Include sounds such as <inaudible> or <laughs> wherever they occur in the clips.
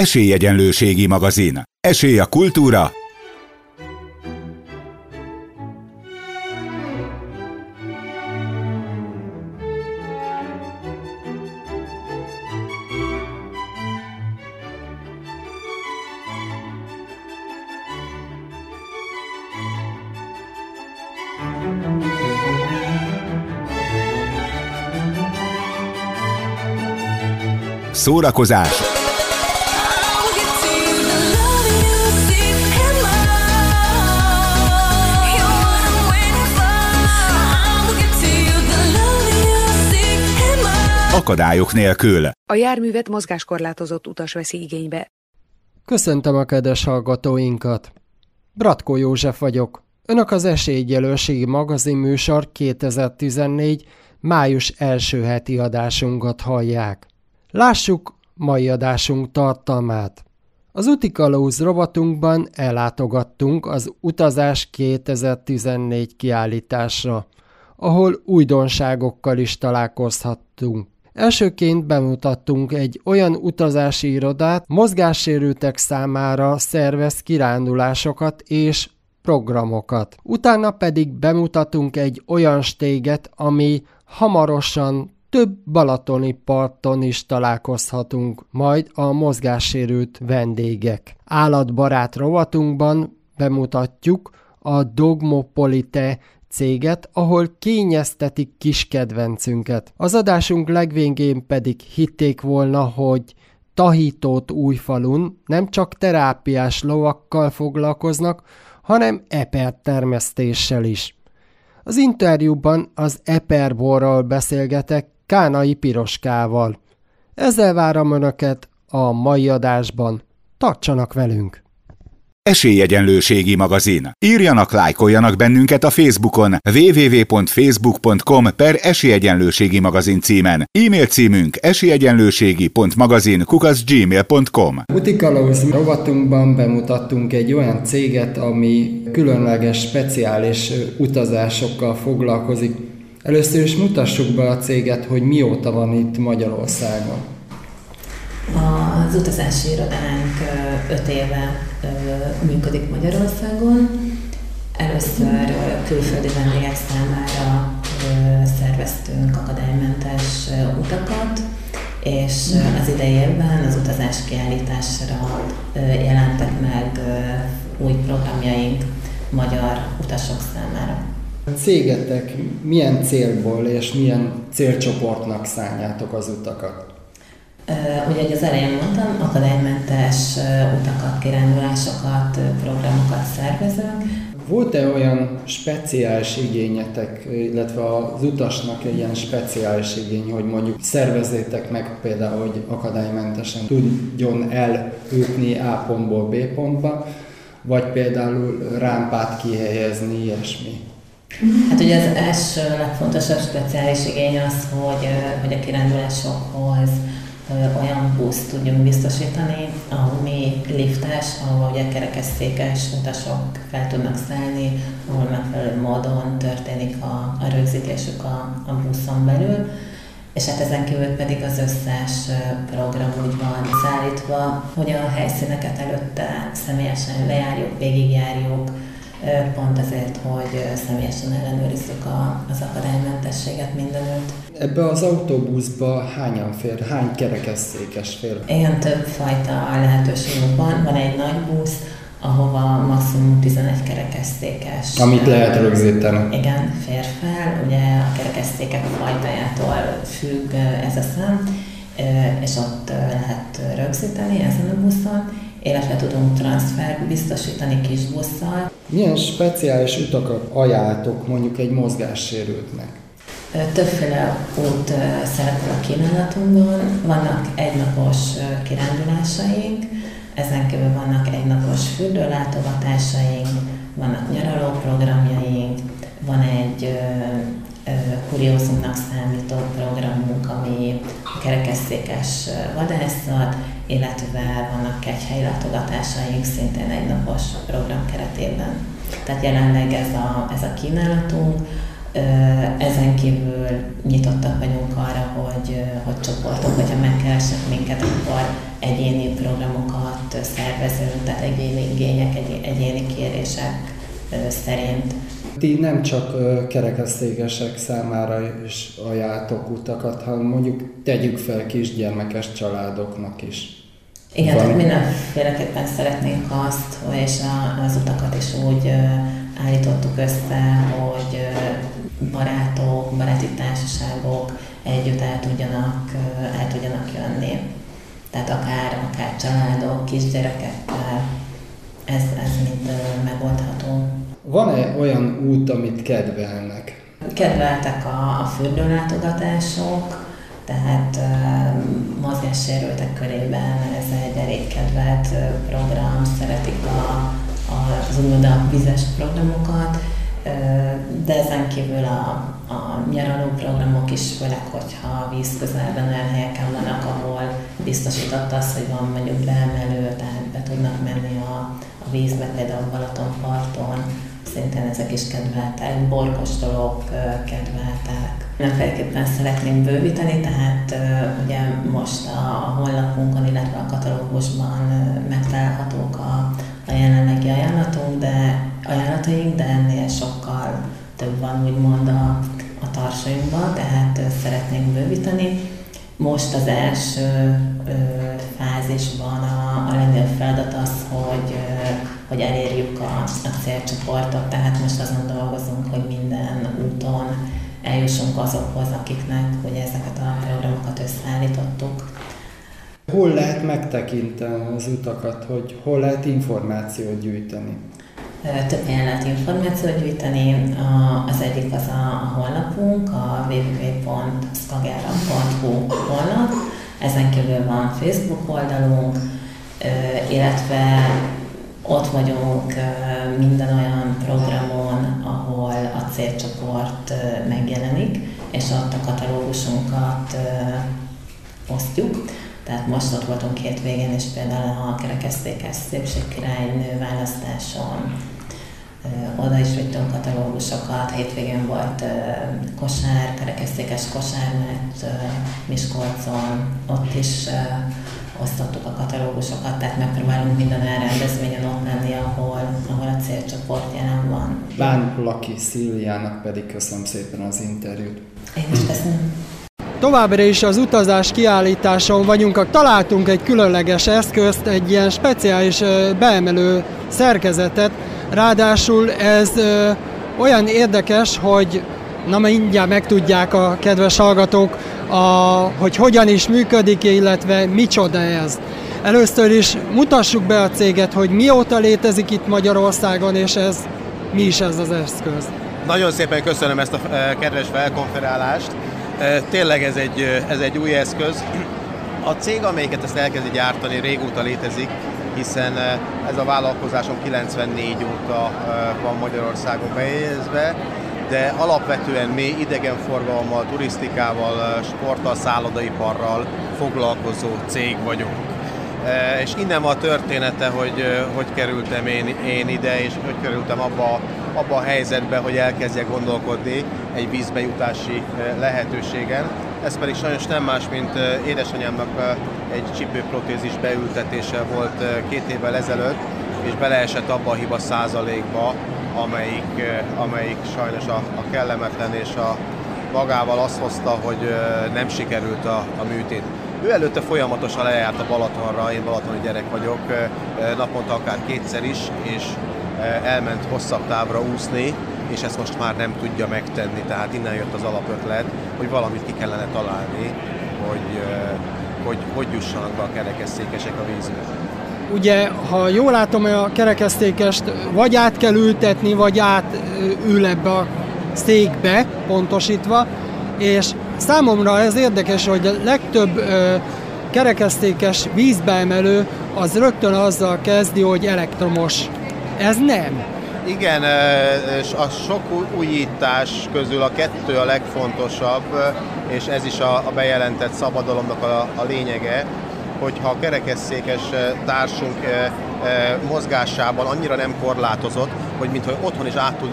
Esélyegyenlőségi magazin. Esély a kultúra. Szórakozás akadályok nélkül. A járművet mozgáskorlátozott utas veszi igénybe. Köszöntöm a kedves hallgatóinkat! Bratkó József vagyok. Önök az Esélyegyelőségi magazin műsor 2014 május első heti adásunkat hallják. Lássuk mai adásunk tartalmát. Az Utikalóz rovatunkban ellátogattunk az Utazás 2014 kiállításra, ahol újdonságokkal is találkozhattunk. Elsőként bemutattunk egy olyan utazási irodát, mozgássérültek számára szervez kirándulásokat és programokat. Utána pedig bemutatunk egy olyan stéget, ami hamarosan több balatoni parton is találkozhatunk, majd a mozgássérült vendégek. Állatbarát rovatunkban bemutatjuk a Dogmopolite céget, ahol kényeztetik kis kedvencünket. Az adásunk legvégén pedig hitték volna, hogy Tahitót újfalun nem csak terápiás lovakkal foglalkoznak, hanem eper termesztéssel is. Az interjúban az eperborral beszélgetek Kánai Piroskával. Ezzel várom Önöket a mai adásban. Tartsanak velünk! Esélyegyenlőségi magazin. Írjanak, lájkoljanak bennünket a Facebookon www.facebook.com per esélyegyenlőségi magazin címen. E-mail címünk esélyegyenlőségi.magazin kukaszgmail.com Utikalóz rovatunkban bemutattunk egy olyan céget, ami különleges, speciális utazásokkal foglalkozik. Először is mutassuk be a céget, hogy mióta van itt Magyarországon. Az utazási irodánk öt éve működik Magyarországon. Először külföldi vendégek számára szerveztünk akadálymentes utakat, és az idejében az utazás kiállításra jelentek meg új programjaink magyar utasok számára. A cégetek milyen célból és milyen célcsoportnak szálljátok az utakat? Ugye, hogy az elején mondtam, akadálymentes utakat, kirándulásokat, programokat szervezünk. Volt-e olyan speciális igényetek, illetve az utasnak egy ilyen speciális igény, hogy mondjuk szervezzétek meg például, hogy akadálymentesen tudjon eljutni A pontból B pontba, vagy például rámpát kihelyezni, ilyesmi? Hát ugye az első legfontosabb speciális igény az, hogy, hogy a kirándulásokhoz olyan buszt tudjunk biztosítani, ahol mi liftes, ahol ugye kerekesszékes utasok fel tudnak szállni, ahol megfelelő módon történik a, a rögzítésük a, a buszon belül, és hát ezen kívül pedig az összes program úgy van szállítva, hogy a helyszíneket előtte személyesen lejárjuk, végigjárjuk, pont azért, hogy személyesen ellenőrizzük a, az akadálymentességet mindenütt. Ebbe az autóbuszba hányan fér, hány kerekesszékes fér? Ilyen több fajta lehetőségünk van. Van egy nagy busz, ahova maximum 11 kerekesszékes. Amit lehet rögzíteni. Igen, fér fel. Ugye a kerekesszékek fajtájától függ ez a szám, és ott lehet rögzíteni ezen a buszon illetve tudunk transfer biztosítani kis busszal. Milyen speciális utakat ajánltok mondjuk egy mozgássérültnek? Többféle út szerepel a kínálatunkban. Vannak egynapos kirándulásaink, ezen kívül vannak egynapos fürdőlátogatásaink, vannak nyaraló programjaink, van egy kuriózumnak számító programunk, ami kerekesszékes vadászat, illetve vannak kegyhelyi látogatásaink szintén egy napos program keretében. Tehát jelenleg ez a, ez a kínálatunk, ezen kívül nyitottak vagyunk arra, hogy, hogy csoportok, hogyha megkeresnek minket, akkor egyéni programokat szervezünk, tehát egyéni igények, egyéni kérések szerint. Ti nem csak kerekesztégesek számára is ajánltok utakat, hanem mondjuk tegyük fel kisgyermekes családoknak is. Igen, tehát mindenféleképpen szeretnénk azt, és az utakat is úgy állítottuk össze, hogy barátok, baráti társaságok együtt el tudjanak, el tudjanak jönni. Tehát akár, akár családok, kisgyerekekkel, ez, ez mind megoldható. Van-e olyan út, amit kedvelnek? Kedveltek a, a fürdőlátogatások, tehát mozgássérültek körében ez egy elég kedvelt program, szeretik a, a, az úgymond a vizes programokat, de ezen kívül a, a nyaraló programok is, főleg, hogyha víz közelben olyan helyeken vannak, ahol biztosított az, hogy van mondjuk beemelő, tehát be tudnak menni a, a vízbe, például Balatonparton, szintén ezek is kedveltek, borkostolók kedveltek. Mindenféleképpen szeretném bővíteni, tehát ugye most a honlapunkon, illetve a katalógusban megtalálhatók a, a jelenlegi ajánlatunk, de ajánlataink, de ennél sokkal több van úgymond a, a tarsainkban, tehát szeretnénk bővíteni. Most az első ö, fázisban a, a legnagyobb feladat az, hogy, ö, hogy elérjük a, a célcsoportot, tehát most azon dolgozunk, hogy minden úton eljussunk azokhoz, akiknek ugye ezeket a programokat összeállítottuk. Hol lehet megtekinteni az utakat, hogy hol lehet információt gyűjteni? több helyen lehet információt gyűjteni. Az egyik az a honlapunk, a www.skagera.hu honlap, ezen kívül van Facebook oldalunk, illetve ott vagyunk minden olyan programon, ahol a célcsoport megjelenik, és ott a katalógusunkat osztjuk. Tehát most ott voltunk végén, és például a kerekesztékes szépségkirálynő választáson oda is vittünk katalógusokat, hétvégén volt kosár, kerekesztékes kosármeccs Miskolcon, ott is osztottuk a katalógusokat, tehát megpróbálunk minden olyan rendezvényen ott lenni, ahol, ahol a célcsoport jelen van. Bán Laki Sziljának pedig köszönöm szépen az interjút. Én is köszönöm. Továbbra is az utazás kiállításon vagyunk, találtunk egy különleges eszközt, egy ilyen speciális beemelő szerkezetet, ráadásul ez olyan érdekes, hogy na mindjárt megtudják a kedves hallgatók, a, hogy hogyan is működik, illetve micsoda ez. Először is mutassuk be a céget, hogy mióta létezik itt Magyarországon, és ez mi is ez az eszköz. Nagyon szépen köszönöm ezt a kedves felkonferálást. Tényleg ez egy, ez egy új eszköz. A cég, amelyiket ezt elkezdi gyártani, régóta létezik, hiszen ez a vállalkozásom 94 óta van Magyarországon bejegyezve, de alapvetően mi idegenforgalommal, turisztikával, sporttal, szállodaiparral foglalkozó cég vagyunk. És innen van a története, hogy hogy kerültem én, én ide, és hogy kerültem abba, abba a helyzetbe, hogy elkezdjek gondolkodni egy vízbejutási lehetőségen. Ez pedig sajnos nem más, mint édesanyámnak egy csipőprotézis beültetése volt két évvel ezelőtt, és beleesett abba a hiba százalékba, amelyik, amelyik sajnos a, a kellemetlen és a magával azt hozta, hogy nem sikerült a, a műtét. Ő előtte folyamatosan lejárt a Balatonra, én balatoni gyerek vagyok, naponta akár kétszer is, és elment hosszabb távra úszni, és ezt most már nem tudja megtenni, tehát innen jött az alapötlet, hogy valamit ki kellene találni, hogy hogy hogy jussanak be a kerekesszékesek a vízbe. Ugye, ha jól látom, a kerekesztékest vagy át kell ültetni, vagy átül ebbe a székbe, pontosítva, és számomra ez érdekes, hogy a legtöbb ö, kerekesztékes vízbeemelő az rögtön azzal kezdi, hogy elektromos. Ez nem. Igen, és a sok újítás közül a kettő a legfontosabb, és ez is a bejelentett szabadalomnak a, a lényege, hogyha a kerekesszékes társunk mozgásában annyira nem korlátozott, hogy mintha otthon is át tud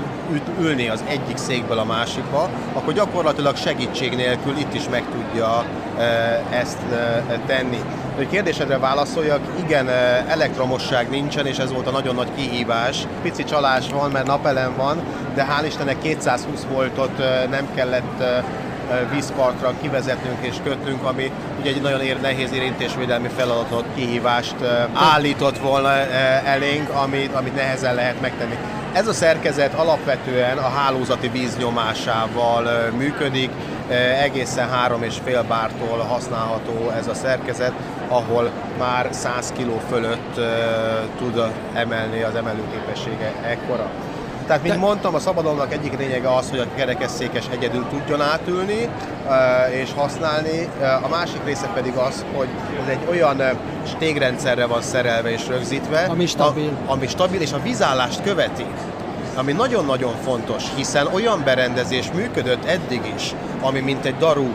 ülni az egyik székből a másikba, akkor gyakorlatilag segítség nélkül itt is meg tudja ezt tenni. Hogy kérdésedre válaszoljak, igen, elektromosság nincsen, és ez volt a nagyon nagy kihívás. Pici csalás van, mert napelem van, de hál' Istennek 220 voltot nem kellett vízpartra kivezetnünk és kötnünk, ami ugye egy nagyon ér, nehéz érintésvédelmi feladatot, kihívást állított volna elénk, amit, amit nehezen lehet megtenni. Ez a szerkezet alapvetően a hálózati víznyomásával működik, egészen három és fél bártól használható ez a szerkezet, ahol már 100 kg fölött tud emelni az emelőképessége ekkora. Tehát, mint mondtam, a szabadalomnak egyik lényege az, hogy a kerekesszékes egyedül tudjon átülni és használni. A másik része pedig az, hogy ez egy olyan stégrendszerre van szerelve és rögzítve, ami stabil, a, ami stabil és a vízállást követi ami nagyon-nagyon fontos, hiszen olyan berendezés működött eddig is, ami mint egy daru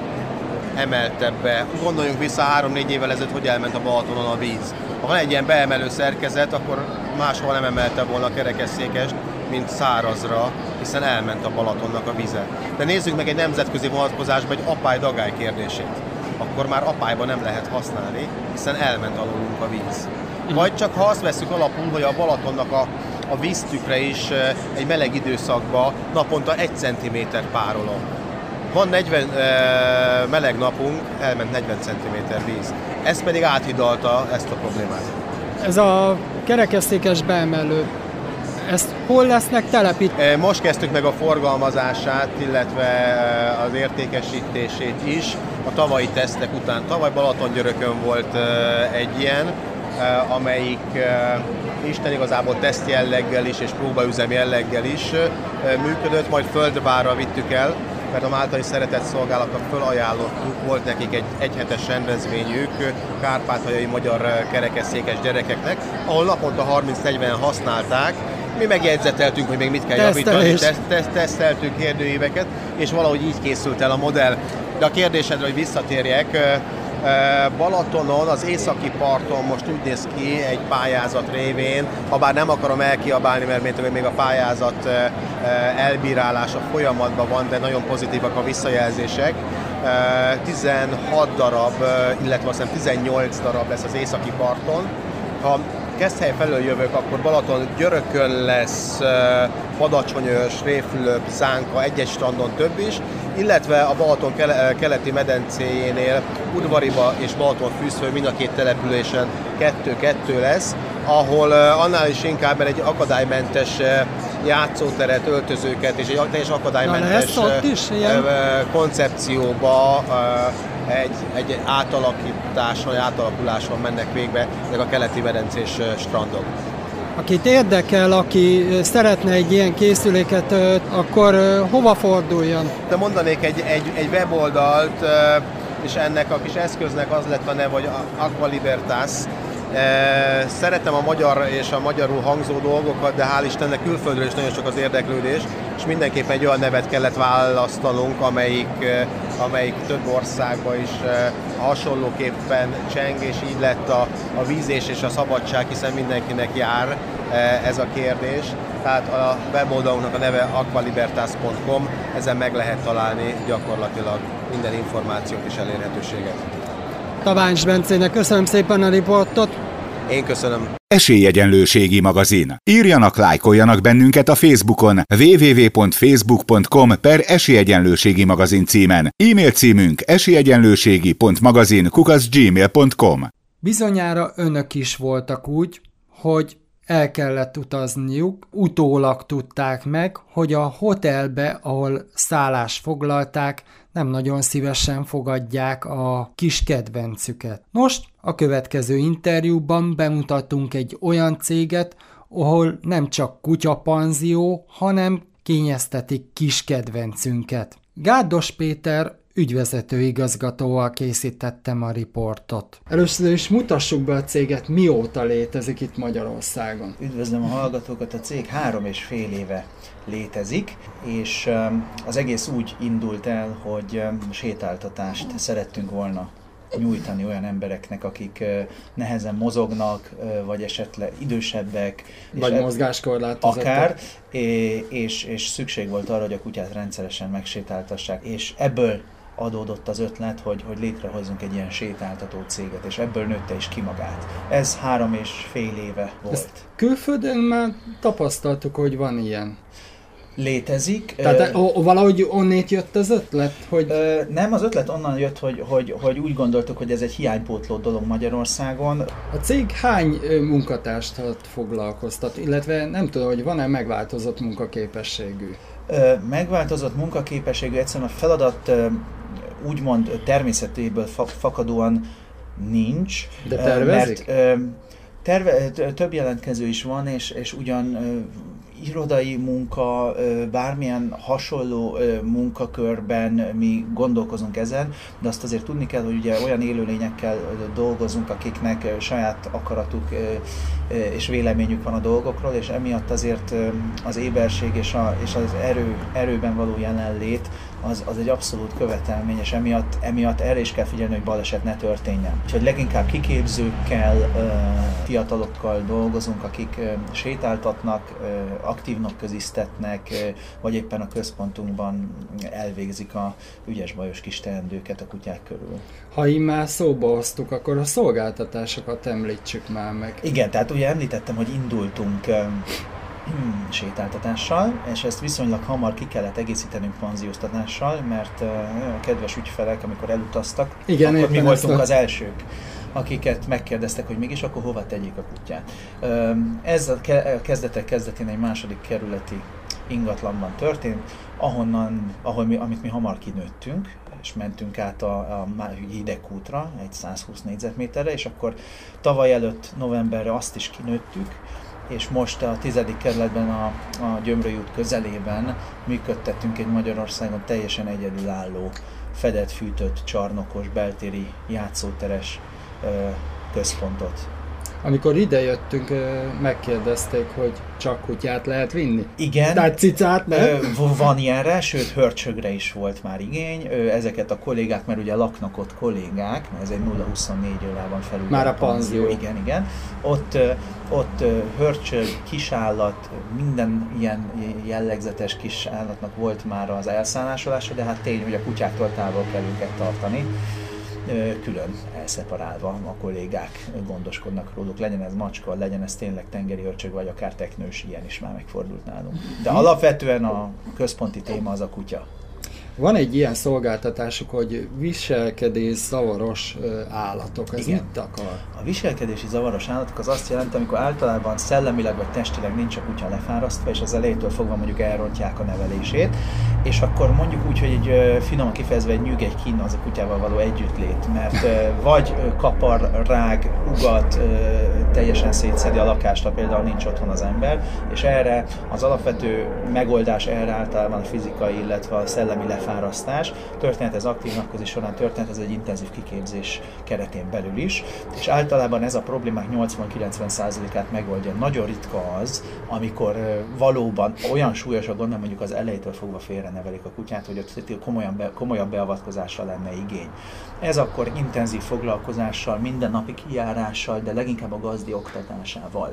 emeltebb be. Gondoljunk vissza három-négy évvel ezelőtt, hogy elment a Balatonon a víz. Ha van egy ilyen beemelő szerkezet, akkor máshol nem emelte volna a kerekesszékest, mint szárazra, hiszen elment a Balatonnak a vize. De nézzük meg egy nemzetközi vonatkozásban egy apály-dagály kérdését. Akkor már apályban nem lehet használni, hiszen elment alulunk a víz. Vagy csak ha azt veszük alapul, hogy a Balatonnak a, a víztükre is egy meleg időszakban naponta egy centiméter párolom. Van 40 e, meleg napunk, elment 40 cm víz. Ez pedig áthidalta ezt a problémát. Ez a kerekesztékes beemelő ezt hol lesznek telepítve? Most kezdtük meg a forgalmazását, illetve az értékesítését is a tavalyi tesztek után. Tavaly Balatongyörökön volt egy ilyen, amelyik Isten igazából teszt jelleggel is és próbaüzem jelleggel is működött, majd Földvára vittük el, mert a Máltai Szeretett Szolgálatnak fölajánlottuk, volt nekik egy egyhetes rendezvényük kárpátaljai magyar kerekesszékes gyerekeknek, ahol naponta 30-40 használták, mi megjegyzeteltünk, hogy még mit kell javítani, teszt, teszt, teszteltünk kérdőíveket, és valahogy így készült el a modell. De a kérdésedre, hogy visszatérjek, Balatonon, az északi parton most úgy néz ki egy pályázat révén, ha bár nem akarom elkiabálni, mert még a pályázat elbírálása folyamatban van, de nagyon pozitívak a visszajelzések. 16 darab, illetve azt hiszem 18 darab lesz az északi parton. Ha Keszthely felől jövök, akkor Balaton Györökön lesz Badacsonyos, Réfülöp, Zánka, egy-egy strandon több is, illetve a Balaton keleti medencéjénél Udvariba és Balaton fűzfő mind a két településen kettő-kettő lesz, ahol annál is inkább egy akadálymentes játszóteret, öltözőket és egy teljes akadálymentes is, koncepcióba egy, egy átalakításon, átalakuláson mennek végbe ezek a keleti medencés strandok. Akit érdekel, aki szeretne egy ilyen készüléket, akkor hova forduljon? De mondanék egy, egy, egy weboldalt, és ennek a kis eszköznek az lett a neve, hogy Aqua Libertas, Szeretem a magyar és a magyarul hangzó dolgokat, de hál' Istennek külföldről is nagyon sok az érdeklődés, és mindenképpen egy olyan nevet kellett választanunk, amelyik, amelyik több országban is hasonlóképpen cseng, és így lett a, a vízés és a szabadság, hiszen mindenkinek jár ez a kérdés. Tehát a weboldalunknak a neve aqualibertas.com, ezen meg lehet találni gyakorlatilag minden információt és elérhetőséget. Taváncs Bencének köszönöm szépen a riportot. Én köszönöm. Esélyegyenlőségi magazin. Írjanak, lájkoljanak bennünket a Facebookon www.facebook.com per esélyegyenlőségi magazin címen. E-mail címünk esélyegyenlőségi.magazin kukaszgmail.com Bizonyára önök is voltak úgy, hogy el kellett utazniuk, utólag tudták meg, hogy a hotelbe, ahol szállás foglalták, nem nagyon szívesen fogadják a kis kedvencüket. Most a következő interjúban bemutatunk egy olyan céget, ahol nem csak kutyapanzió, hanem kényeztetik kis kedvencünket. Gádos Péter ügyvezető igazgatóval készítettem a riportot. Először is mutassuk be a céget, mióta létezik itt Magyarországon. Üdvözlöm a hallgatókat, a cég három és fél éve létezik, és um, az egész úgy indult el, hogy um, sétáltatást szerettünk volna nyújtani olyan embereknek, akik nehezen mozognak, vagy esetleg idősebbek. Vagy mozgáskorlátozottak. Akár, és, és szükség volt arra, hogy a kutyát rendszeresen megsétáltassák, és ebből adódott az ötlet, hogy, hogy létrehozzunk egy ilyen sétáltató céget, és ebből nőtte is ki magát. Ez három és fél éve volt. Ezt külföldön már tapasztaltuk, hogy van ilyen. Létezik. Tehát ö, valahogy onnét jött az ötlet? Hogy... Ö, nem, az ötlet onnan jött, hogy, hogy, hogy úgy gondoltuk, hogy ez egy hiánypótló dolog Magyarországon. A cég hány munkatársat foglalkoztat, illetve nem tudom, hogy van-e megváltozott munkaképességű? Ö, megváltozott munkaképességű, egyszerűen a feladat úgymond természetéből fakadóan nincs. De tervezik? Mert, terve, több jelentkező is van, és, és ugyan irodai munka, bármilyen hasonló munkakörben mi gondolkozunk ezen, de azt azért tudni kell, hogy ugye olyan élőlényekkel dolgozunk, akiknek saját akaratuk és véleményük van a dolgokról, és emiatt azért az éberség és, a, és az erő, erőben való jelenlét az, az egy abszolút követelmény, és emiatt, emiatt erre is kell figyelni, hogy baleset ne történjen. Úgyhogy leginkább kiképzőkkel, fiatalokkal dolgozunk, akik sétáltatnak, aktív napköziztetnek, vagy éppen a központunkban elvégzik a ügyes-bajos kis teendőket a kutyák körül. Ha már szóba hoztuk, akkor a szolgáltatásokat említsük már meg. Igen, tehát ugye említettem, hogy indultunk sétáltatással, és ezt viszonylag hamar ki kellett egészítenünk panzióztatással, mert a kedves ügyfelek, amikor elutaztak, Igen, akkor mi voltunk az elsők akiket megkérdeztek, hogy mégis akkor hova tegyék a kutyát. Ez a kezdetek kezdetén egy második kerületi ingatlanban történt, ahonnan, ahol mi, amit mi hamar kinőttünk, és mentünk át a, a hidegkútra, egy 120 négyzetméterre, és akkor tavaly előtt novemberre azt is kinőttük, és most a tizedik kerületben a, a Gyömrői út közelében működtetünk egy Magyarországon teljesen egyedülálló, fedett, fűtött, csarnokos, beltéri játszóteres ö, központot. Amikor ide jöttünk, megkérdezték, hogy csak kutyát lehet vinni? Igen. Tehát cicát nem? Van ilyenre, sőt hörcsögre is volt már igény. Ezeket a kollégák, mert ugye laknak ott kollégák, mert ez egy 0-24 órában felül. Már a panzió. panzió. Igen, igen. Ott, ott hörcsög, kisállat, minden ilyen jellegzetes kisállatnak volt már az elszállásolása, de hát tény, hogy a kutyáktól távol kell őket tartani külön elszeparálva a kollégák gondoskodnak róluk. Legyen ez macska, legyen ez tényleg tengeri örcsög, vagy akár teknős, ilyen is már megfordult nálunk. De alapvetően a központi téma az a kutya. Van egy ilyen szolgáltatásuk, hogy viselkedés zavaros állatok. Ez Igen. mit akar? A viselkedési zavaros állatok az azt jelenti, amikor általában szellemileg vagy testileg nincs a kutya lefárasztva, és az elejétől fogva mondjuk elrontják a nevelését, és akkor mondjuk úgy, hogy egy finoman kifejezve egy nyűg, egy kín az a kutyával való együttlét, mert vagy kapar, rág, ugat, teljesen szétszedi a lakást, ha például nincs otthon az ember, és erre az alapvető megoldás erre általában a fizikai, illetve a szellemi lefárasztás. Történet ez aktív napközi során történt, ez egy intenzív kiképzés keretén belül is, és általában ez a problémák 80-90%-át megoldja. Nagyon ritka az, amikor valóban olyan súlyos a gond, nem mondjuk az elejétől fogva félre nevelik a kutyát, hogy ott komolyan be, komolyabb beavatkozásra lenne igény. Ez akkor intenzív foglalkozással, mindennapi kijárással, de leginkább a gazdi oktatásával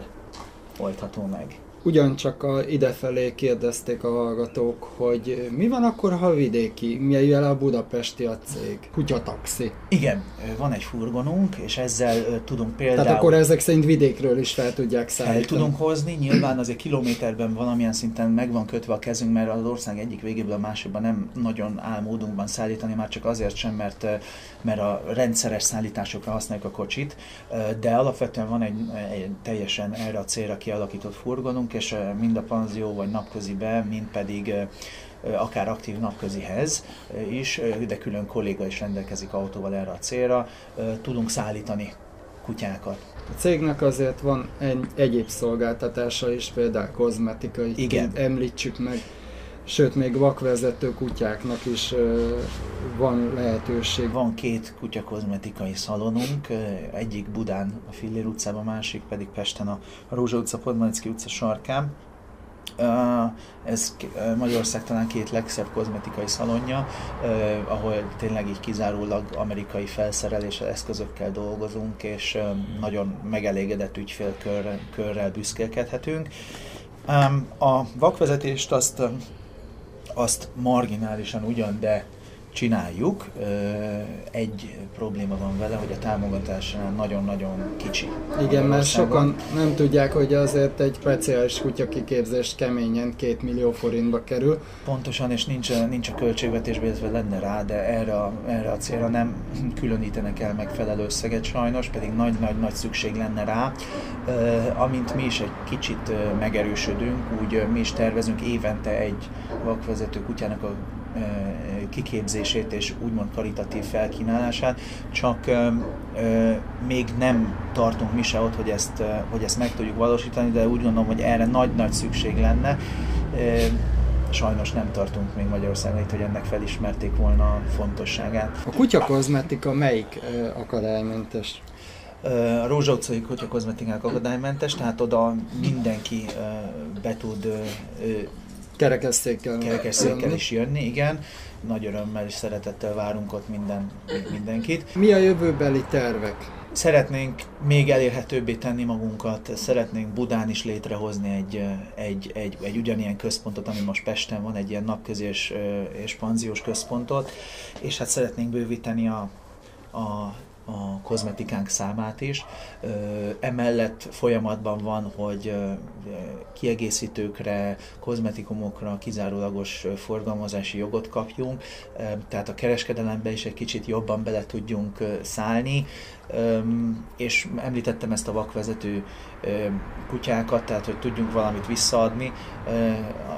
oldható meg. Ugyancsak a idefelé kérdezték a hallgatók, hogy mi van akkor, ha vidéki, mivel a budapesti a cég? Kutyataxi. Igen, van egy furgonunk, és ezzel tudunk például... Tehát akkor ezek szerint vidékről is fel tudják szállítani. Fel tudunk hozni, nyilván azért kilométerben valamilyen szinten meg van kötve a kezünk, mert az ország egyik végéből a másikban nem nagyon áll módunkban szállítani, már csak azért sem, mert, mert a rendszeres szállításokra használjuk a kocsit, de alapvetően van egy, egy teljesen erre a célra kialakított furgonunk, és mind a panzió vagy napközibe, mind pedig akár aktív napközihez is, de külön kolléga is rendelkezik autóval erre a célra, tudunk szállítani kutyákat. A cégnek azért van egy, egyéb szolgáltatása is, például kozmetikai, Igen. említsük meg. Sőt, még vakvezető kutyáknak is van lehetőség. Van két kutyakozmetikai szalonunk, egyik Budán, a Fillér utcában, másik pedig Pesten a Rózsa utca, Podmanicki utca sarkán. Ez Magyarország talán két legszebb kozmetikai szalonja, ahol tényleg így kizárólag amerikai felszereléssel, eszközökkel dolgozunk, és nagyon megelégedett ügyfélkörrel büszkélkedhetünk. A vakvezetést azt azt marginálisan ugyan, de csináljuk. Egy probléma van vele, hogy a támogatásnál nagyon-nagyon kicsi. Igen, mert sokan nem tudják, hogy azért egy speciális kutya kiképzés keményen két millió forintba kerül. Pontosan, és nincs, nincs a költségvetésben, illetve lenne rá, de erre, a, erre a célra nem különítenek el megfelelő összeget sajnos, pedig nagy-nagy-nagy szükség lenne rá. Amint mi is egy kicsit megerősödünk, úgy mi is tervezünk évente egy vakvezető kutyának a kiképzését és úgymond karitatív felkínálását, csak még nem tartunk mi se ott, hogy ezt, hogy ezt meg tudjuk valósítani, de úgy gondolom, hogy erre nagy-nagy szükség lenne. Sajnos nem tartunk még Magyarországon itt, hogy ennek felismerték volna a fontosságát. A kutyakozmetika melyik akadálymentes? A Rózsa utcai kutyakozmetikák akadálymentes, tehát oda mindenki be tud kerekesszékkel, kerekesszékkel is jönni, igen. Nagy örömmel és szeretettel várunk ott minden, mindenkit. Mi a jövőbeli tervek? Szeretnénk még elérhetőbbé tenni magunkat, szeretnénk Budán is létrehozni egy, egy, egy, egy ugyanilyen központot, ami most Pesten van, egy ilyen napközi és, és panziós központot, és hát szeretnénk bővíteni a, a a kozmetikánk számát is. Emellett folyamatban van, hogy kiegészítőkre, kozmetikumokra kizárólagos forgalmazási jogot kapjunk, tehát a kereskedelembe is egy kicsit jobban bele tudjunk szállni, és említettem ezt a vakvezető kutyákat, tehát hogy tudjunk valamit visszaadni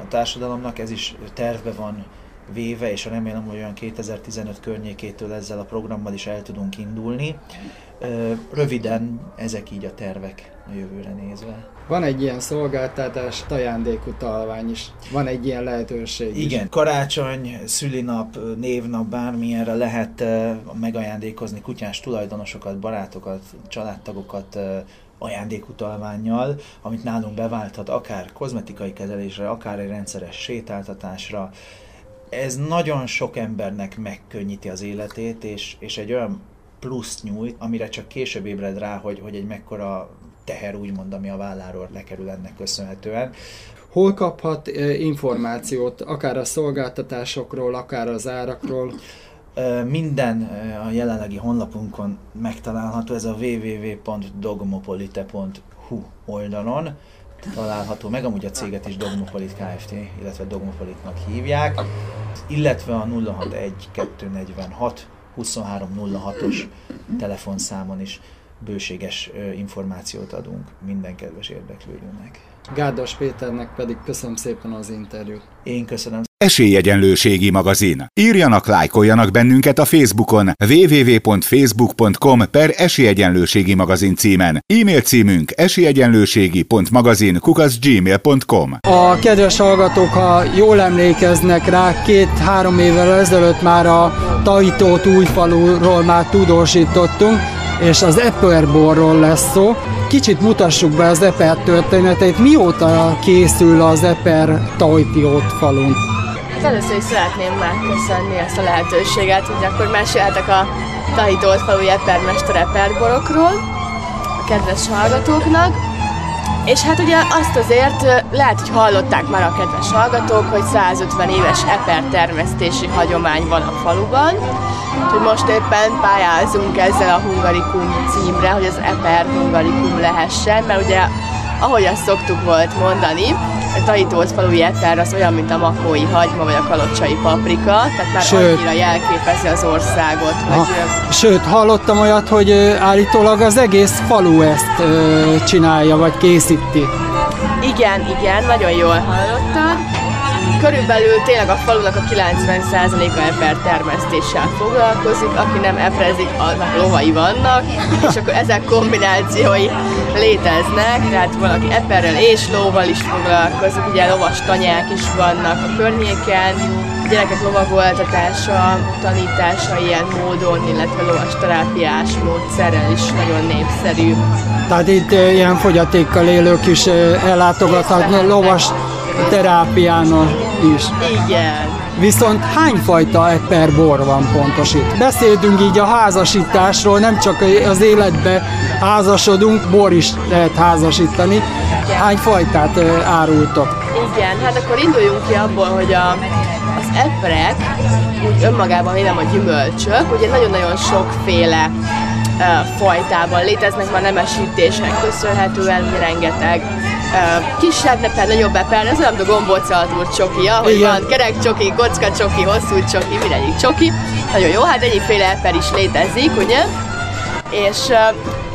a társadalomnak, ez is tervbe van véve, és remélem, hogy olyan 2015 környékétől ezzel a programmal is el tudunk indulni. Röviden ezek így a tervek a jövőre nézve. Van egy ilyen szolgáltatás, ajándékutalvány is. Van egy ilyen lehetőség Igen, is. karácsony, szülinap, névnap, bármilyenre lehet megajándékozni kutyás tulajdonosokat, barátokat, családtagokat ajándékutalványjal, amit nálunk beválthat akár kozmetikai kezelésre, akár egy rendszeres sétáltatásra, ez nagyon sok embernek megkönnyíti az életét, és, és egy olyan plusz nyújt, amire csak később ébred rá, hogy, hogy egy mekkora teher úgymond, ami a válláról lekerül ennek köszönhetően. Hol kaphat információt, akár a szolgáltatásokról, akár az árakról? Minden a jelenlegi honlapunkon megtalálható, ez a www.dogmopolite.hu oldalon található meg, amúgy a céget is Dogmopolit Kft., illetve Dogmopolitnak hívják, illetve a 061 246 2306-os telefonszámon is bőséges információt adunk minden kedves érdeklődőnek. Gárdás Péternek pedig köszönöm szépen az interjút. Én köszönöm. Esélyegyenlőségi magazin. Írjanak, lájkoljanak bennünket a Facebookon www.facebook.com per esélyegyenlőségi magazin címen. E-mail címünk esélyegyenlőségi.magazin kukaszgmail.com A kedves hallgatók, ha jól emlékeznek rá, két-három évvel ezelőtt már a Taitót újfaluról már tudósítottunk, és az Eperborról lesz szó. Kicsit mutassuk be az Eper történetét. Mióta készül az Eper Tajtiót falun? Hát először is szeretném megköszönni ezt a lehetőséget, hogy akkor mesélhetek a Tahitót falu Epermester Eperborokról a kedves hallgatóknak. És hát ugye azt azért lehet, hogy hallották már a kedves hallgatók, hogy 150 éves eper termesztési hagyomány van a faluban. Úgyhogy most éppen pályázunk ezzel a Hungarikum címre, hogy az eper Hungarikum lehessen, mert ugye ahogy azt szoktuk volt mondani, a faluji eper az olyan, mint a makói hagyma vagy a kalocsai paprika, tehát már Sőt. annyira jelképezi az országot. Hogy... Sőt, hallottam olyat, hogy állítólag az egész falu ezt csinálja, vagy készíti. Igen, igen, nagyon jól hallottad körülbelül tényleg a falunak a 90%-a eper termesztéssel foglalkozik, aki nem eprezik, annak lovai vannak, és akkor ezek kombinációi léteznek, tehát valaki eperrel és lóval is foglalkozik, ugye lovas tanyák is vannak a környéken, a gyerekek lovagoltatása, tanítása ilyen módon, illetve lovas terápiás módszerrel is nagyon népszerű. Tehát itt ilyen fogyatékkal élők is ellátogathatnak lovas terápiának is. Igen. Viszont hányfajta eper bor van pontos itt? Beszéltünk így a házasításról, nem csak az életbe házasodunk, bor is lehet házasítani. Hány fajtát árultok? Igen, hát akkor induljunk ki abból, hogy a, az eprek, úgy önmagában véve a gyümölcsök, ugye nagyon-nagyon sokféle uh, fajtában léteznek, már nemesítésnek köszönhetően, rengeteg kisebb eper, nagyobb eper, ez olyan, mint a gombóca csokia, hogy Igen. van kerek csoki, kocka csoki, hosszú csoki, mindegyik csoki. Nagyon jó, hát egyikféle eper is létezik, ugye? És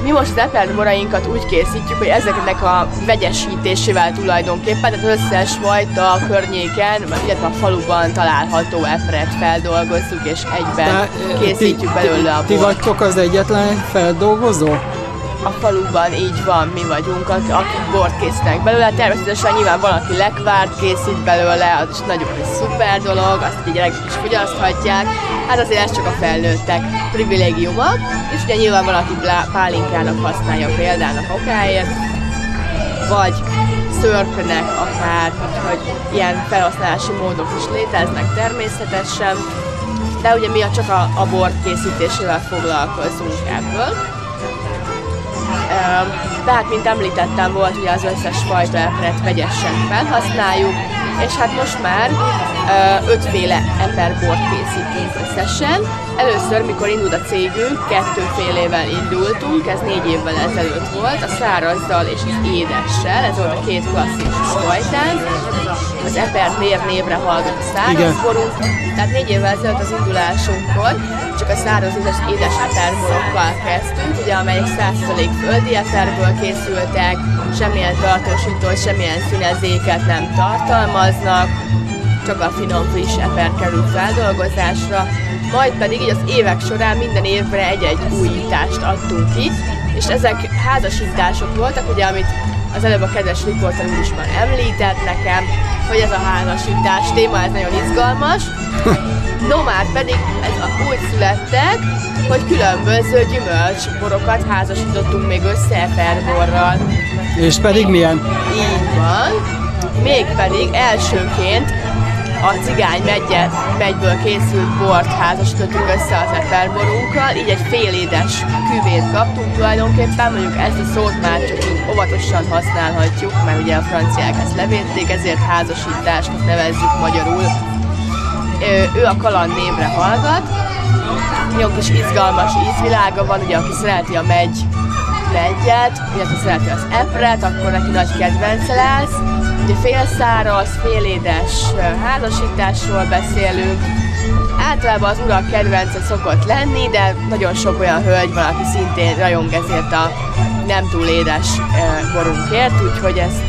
mi most az eperborainkat úgy készítjük, hogy ezeknek a vegyesítésével tulajdonképpen, tehát az összes fajta a környéken, illetve a faluban található epret feldolgozzuk, és egyben készítjük belőle a bort. Ti vagytok az egyetlen feldolgozó? A faluban így van, mi vagyunk, akik bort készítenek belőle. Természetesen nyilván van, aki lekvárt készít belőle, az is nagyon egy szuper dolog, azt a gyerekek is fogyaszthatják. Hát azért ez csak a felnőttek privilégiuma, és ugye nyilván van, aki pálinkának használja példának okáért, vagy szörpnek akár, hogy ilyen felhasználási módok is léteznek természetesen, de ugye mi csak a, a bor készítésével foglalkozunk ebből. Tehát, mint említettem, volt ugye az összes fajta epret vegyesen felhasználjuk, és hát most már ötféle eperbort készítünk összesen. Először, mikor indult a cégünk, kettőfélével indultunk, ez négy évvel ezelőtt volt, a szárazzal és az édessel, ez volt a két klasszikus fajtán. Az eper név névre hallgat a szárazborunk, tehát négy évvel ezelőtt az indulásunkkor csak a száraz és édes eperborokkal kezdtünk, ugye, amelyek 100% földi eperből készültek, semmilyen tartósítót, semmilyen színezéket nem tartalmaznak, csak a finom friss eper kerül feldolgozásra, majd pedig így az évek során minden évre egy-egy újítást adtunk ki, és ezek házasítások voltak, ugye, amit az előbb a kedves riporter úr is már említett nekem, hogy ez a házasítás téma, ez nagyon izgalmas. <laughs> No már pedig ez a, úgy születtek, hogy különböző gyümölcsborokat házasítottunk még össze eperborral. És pedig milyen? Így van. Mégpedig elsőként a cigány megye, megyből készült bort házasítottuk össze az eperborunkkal, így egy félédes küvét kaptunk tulajdonképpen, mondjuk ezt a szót már csak óvatosan használhatjuk, mert ugye a franciák ezt levédték, ezért házasításnak nevezzük magyarul. Ő a kaland névre hallgat, jó kis izgalmas ízvilága van, ugye aki szereti a megy megyet, illetve szereti az epret, akkor neki nagy kedvence lesz Ugye félszáraz, félédes házasításról beszélünk. Általában az urak kedvence szokott lenni, de nagyon sok olyan hölgy van, aki szintén rajong ezért a nem túl édes borunkért, úgyhogy ezt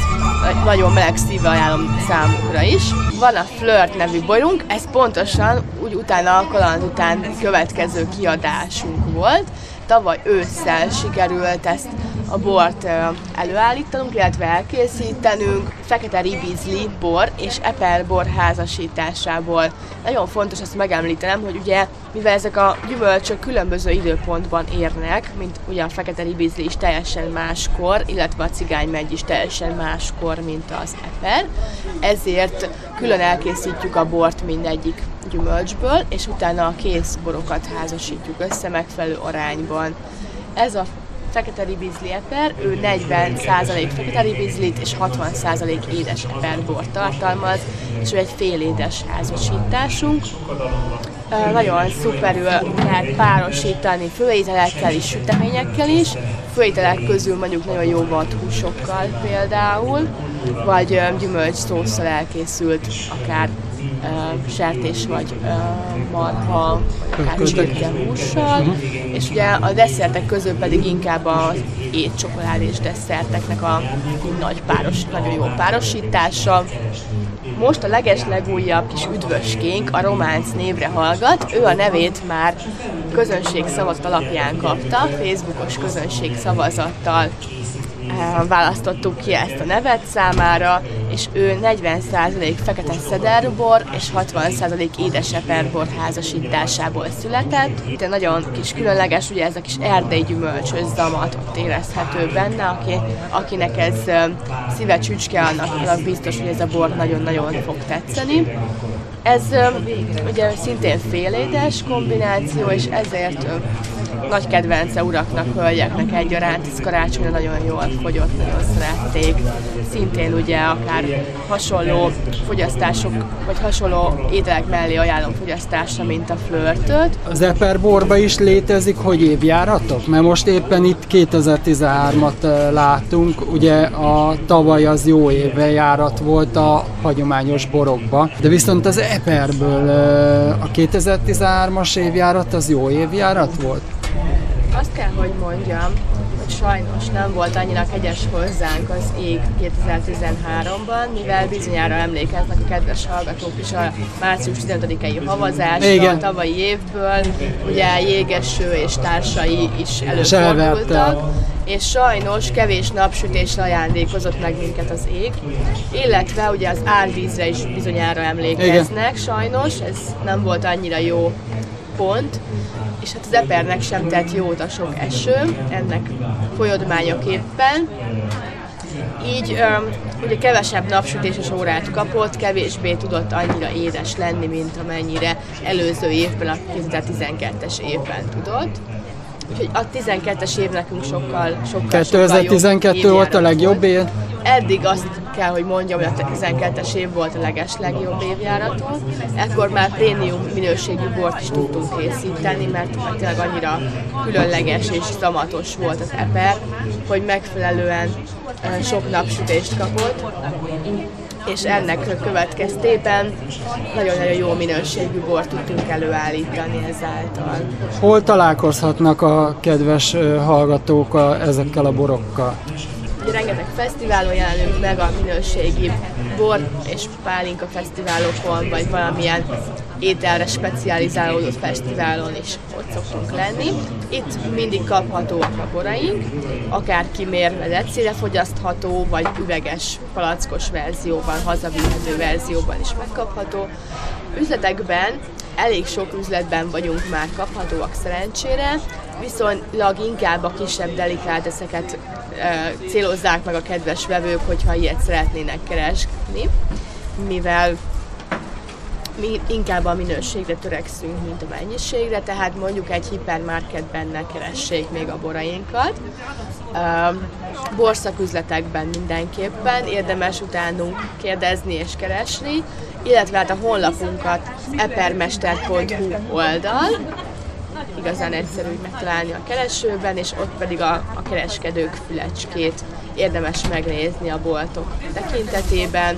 nagyon meleg szívvel ajánlom számukra is. Van a Flirt nevű borunk, ez pontosan úgy utána a kaland után következő kiadásunk volt. Tavaly ősszel sikerült ezt a bort előállítanunk, illetve elkészítenünk fekete ribizli bor és epel bor házasításából. Nagyon fontos azt megemlítenem, hogy ugye, mivel ezek a gyümölcsök különböző időpontban érnek, mint ugye a fekete ribizli is teljesen máskor, illetve a cigánymegy is teljesen máskor, mint az eper, ezért külön elkészítjük a bort mindegyik gyümölcsből, és utána a kész borokat házasítjuk össze megfelelő arányban. Ez a fekete ribizli eper, ő 40% fekete ribizlit és 60% édes eperbort tartalmaz, és ő egy fél édes házasításunk. Nagyon szuperül lehet párosítani főételekkel és süteményekkel is, főételek közül mondjuk nagyon jó húsokkal például, vagy gyümölcs szószal elkészült akár sertés vagy marha, akár csirkehússal, uh-huh. és ugye a desszertek közül pedig inkább az étcsokoládés desszerteknek a nagy páros, nagyon jó párosítása. Most a leges legújabb kis üdvöskénk a Románc névre hallgat. Ő a nevét már közönség szavazat alapján kapta, Facebookos közönség szavazattal választottuk ki ezt a nevet számára, és ő 40% fekete szederbor és 60% édeseperbor házasításából született. De nagyon kis különleges, ugye ez a kis erdei gyümölcsös zamat ott érezhető benne, aki, akinek ez szíve csücske, annak, annak biztos, hogy ez a bor nagyon-nagyon fog tetszeni. Ez ugye szintén félédes kombináció, és ezért nagy kedvence uraknak, hölgyeknek egyaránt, ez karácsonyra nagyon jól fogyott, nagyon szerették. Szintén ugye akár hasonló fogyasztások, vagy hasonló ételek mellé ajánlom fogyasztásra, mint a flörtöt. Az Eperborba is létezik, hogy évjáratok? Mert most éppen itt 2013-at látunk, ugye a tavaly az jó évjárat volt a hagyományos borokba, de viszont az Eperből a 2013-as évjárat az jó évjárat volt? Azt kell, hogy mondjam, hogy sajnos nem volt annyira kegyes hozzánk az ég 2013-ban, mivel bizonyára emlékeznek a kedves hallgatók is a március 15-i havazásra Igen. a tavalyi évből, ugye jégeső és társai is előfordultak, és sajnos kevés napsütésre ajándékozott meg minket az ég, illetve ugye az árvízre is bizonyára emlékeznek, Igen. sajnos, ez nem volt annyira jó pont, és hát az epernek sem tett jót a sok eső, ennek folyodmányoképpen. Így um, ugye kevesebb napsütéses órát kapott, kevésbé tudott annyira édes lenni, mint amennyire előző évben, a 2012-es évben tudott. Úgyhogy a 12-es év nekünk sokkal, sokkal, 2012 sokkal volt a legjobb év? Eddig azt kell, hogy mondjam, hogy a 12-es év volt a leges legjobb évjáraton. Ekkor már prémium minőségű bort is tudtunk készíteni, mert, mert tényleg annyira különleges és zamatos volt az eper, hogy megfelelően sok napsütést kapott és ennek következtében nagyon-nagyon jó minőségű bort tudtunk előállítani ezáltal. Hol találkozhatnak a kedves hallgatók a, ezekkel a borokkal? rengeteg fesztiválon jelenünk meg a minőségi bor és pálinka fesztiválokon, vagy valamilyen ételre specializálódott fesztiválon is ott szoktunk lenni. Itt mindig kaphatóak a boraink, akár kimérve lecére fogyasztható, vagy üveges, palackos verzióban, hazavihető verzióban is megkapható. Üzletekben elég sok üzletben vagyunk már kaphatóak szerencsére, viszonylag inkább a kisebb delikáteszeket e, célozzák meg a kedves vevők, hogyha ilyet szeretnének keresni, mivel mi inkább a minőségre törekszünk, mint a mennyiségre, tehát mondjuk egy hipermarketben ne keressék még a borainkat. Borszaküzletekben mindenképpen érdemes utánunk kérdezni és keresni, illetve hát a honlapunkat epermester.hu oldal, igazán egyszerű megtalálni a keresőben, és ott pedig a, a kereskedők fülecskét érdemes megnézni a boltok tekintetében.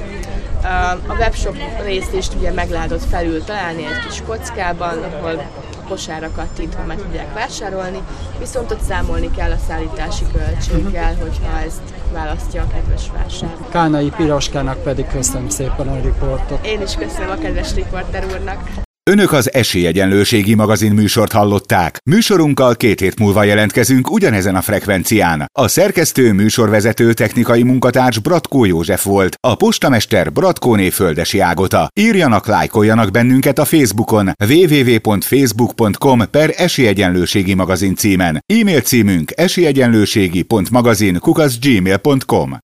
A webshop részt is ugye meg lehetett felül találni egy kis kockában, ahol kosára kattintva meg tudják vásárolni, viszont ott számolni kell a szállítási költséggel, hogyha ezt választja a kedves vásárló. Kánai Piroskának pedig köszönöm szépen a riportot. Én is köszönöm a kedves riporter úrnak. Önök az Esélyegyenlőségi magazin műsort hallották. Műsorunkkal két hét múlva jelentkezünk ugyanezen a frekvencián. A szerkesztő műsorvezető technikai munkatárs Bratkó József volt, a postamester Bratkóné Földesi Ágota. Írjanak, lájkoljanak bennünket a Facebookon www.facebook.com per Esélyegyenlőségi magazin címen. E-mail címünk esélyegyenlőségi.magazin kukaszgmail.com